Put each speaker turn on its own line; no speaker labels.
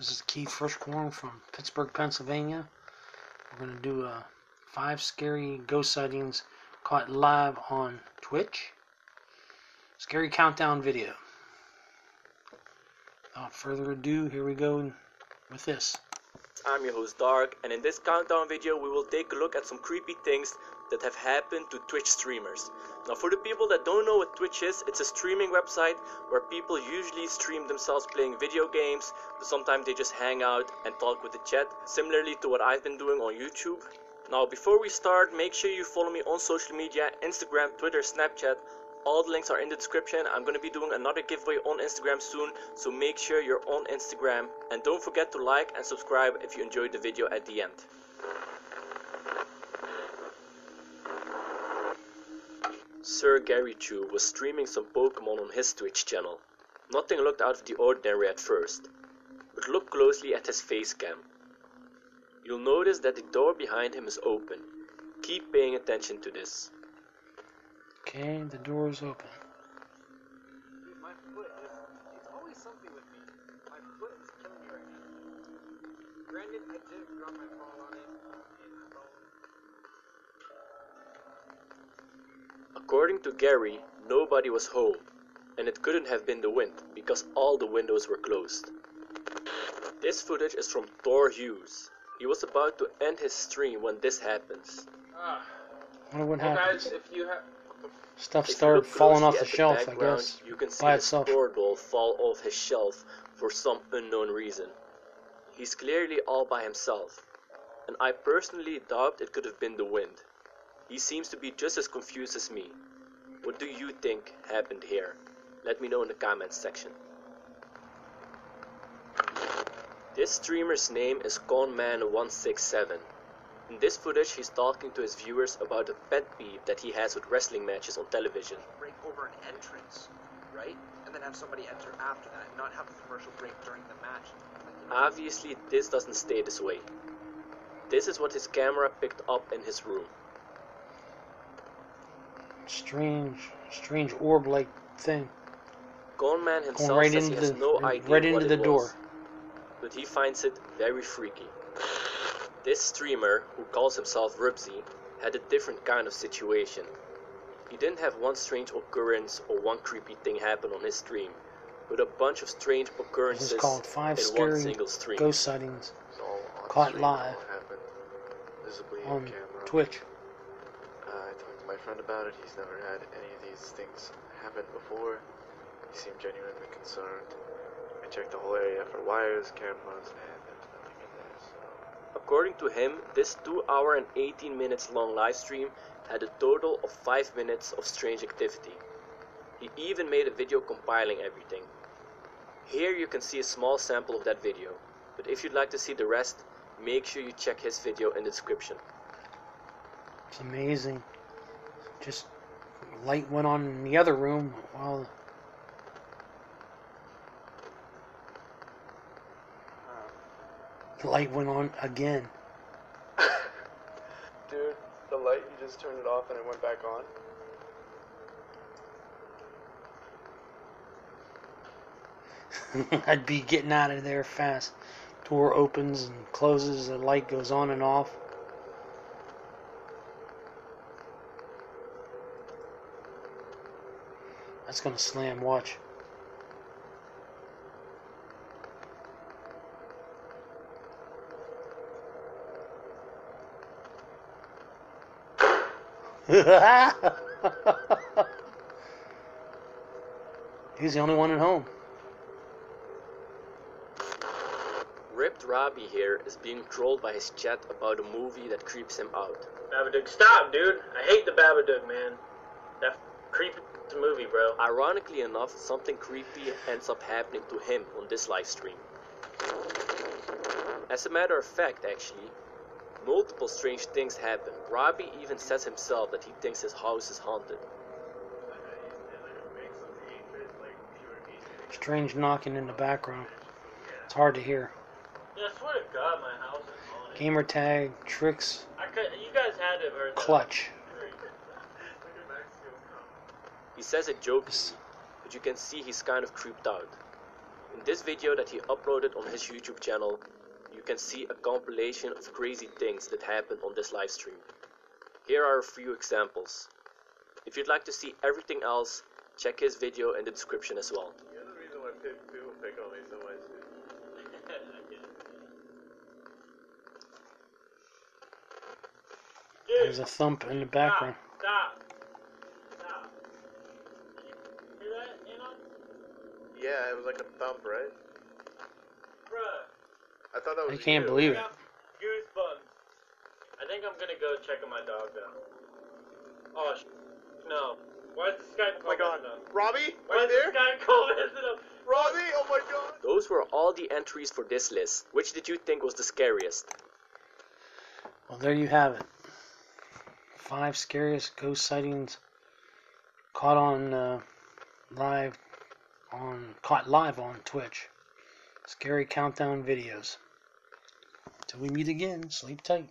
This is Keith Frischkorn from Pittsburgh, Pennsylvania. We're going to do uh, five scary ghost sightings caught live on Twitch. Scary countdown video. Without further ado, here we go with this.
I'm your host Dark, and in this countdown video we will take a look at some creepy things that have happened to Twitch streamers. Now for the people that don't know what Twitch is, it's a streaming website where people usually stream themselves playing video games, but sometimes they just hang out and talk with the chat, similarly to what I've been doing on YouTube. Now before we start, make sure you follow me on social media, Instagram, Twitter, Snapchat, all the links are in the description. I'm going to be doing another giveaway on Instagram soon, so make sure you're on Instagram. And don't forget to like and subscribe if you enjoyed the video at the end. Sir Gary Chu was streaming some Pokemon on his Twitch channel. Nothing looked out of the ordinary at first, but look closely at his face cam. You'll notice that the door behind him is open. Keep paying attention to this.
Okay, the door is open.
Dude, my foot is. It's always something with me. My foot is killing me right now. Granted, I did drop my ball on it.
According to Gary, nobody was home, and it couldn't have been the wind because all the windows were closed. This footage is from Thor Hughes. He was about to end his stream when this happens.
Ah.
wonder what
Well,
happened.
guys, if you have.
Stuff
If you
started
look
falling off
closely
the
at
shelf, I
background,
guess,
You can see
by
a
itself.
Thor doll fall off his shelf for some unknown reason. He's clearly all by himself, and I personally doubt it could have been the wind. He seems to be just as confused as me. What do you think happened here? Let me know in the comments section. This streamer's name is Conman167. In this footage, he's talking to his viewers about a pet peeve that he has with wrestling matches on television.
break over an entrance, right? And then have somebody enter after that, and not have the commercial break during the match. You know,
Obviously, this doesn't stay this way. This is what his camera picked up in his room.
Strange, strange orb-like thing.
Conman himself
Going right
says he
into
has
the
no idea
right
what
into the
it
door.
was, but he finds it very freaky. This streamer, who calls himself Rubsy, had a different kind of situation. He didn't have one strange occurrence or one creepy thing happen on his stream, but a bunch of strange
This
occurrences
is called Five
in one
Scary
single stream.
Ghost Sightings
It's
Caught live.
all happened visibly
on
camera.
Twitch.
Uh, I talked to my friend about it. He's never had any of these things happen before. He seemed genuinely concerned. I checked the whole area for wires, cameras, and there's nothing in there. So
According to him, this 2 hour and 18 minutes long live stream had a total of 5 minutes of strange activity. He even made a video compiling everything. Here you can see a small sample of that video, but if you'd like to see the rest, make sure you check his video in the description.
It's amazing. Just light went on in the other room while the light went on again.
Dude, the light, you just turned it off and it went back on?
I'd be getting out of there fast. Door opens and closes, the light goes on and off. That's gonna slam, watch. He's the only one at home.
Ripped Robbie here is being trolled by his chat about a movie that creeps him out.
Babadook, stop, dude. I hate the Babadook, man. That creepy movie, bro.
Ironically enough, something creepy ends up happening to him on this live stream. As a matter of fact, actually, multiple strange things happen. Robbie even says himself that he thinks his house is haunted.
Strange knocking in the background. It's hard to hear.
Yeah, I swear to God, my house is haunted.
Gamer tag, tricks,
I could, you guys had to have heard that.
clutch.
He says it jokingly, but you can see he's kind of creeped out. In this video that he uploaded on his YouTube channel, you can see a compilation of crazy things that happened on this live stream. Here are a few examples. If you'd like to see everything else, check his video in the description as well.
There's a thump in the background.
Stop. Stop. Did you hear that, Anon?
Yeah, it was like a thump, right?
Bruh.
I thought that was
I can't
you.
believe it.
goosebumps. I think I'm gonna go check on my dog now. Oh, sh- no. Why is the Skype
Oh my god. Robbie?
Why
Right
is
there?
the Skype call messing up?
Robbie? Oh my god.
Those were all the entries for this list. Which did you think was the scariest?
Well, there you have it. Five scariest ghost sightings caught on uh, live on caught live on Twitch. Scary countdown videos. Till we meet again, sleep tight.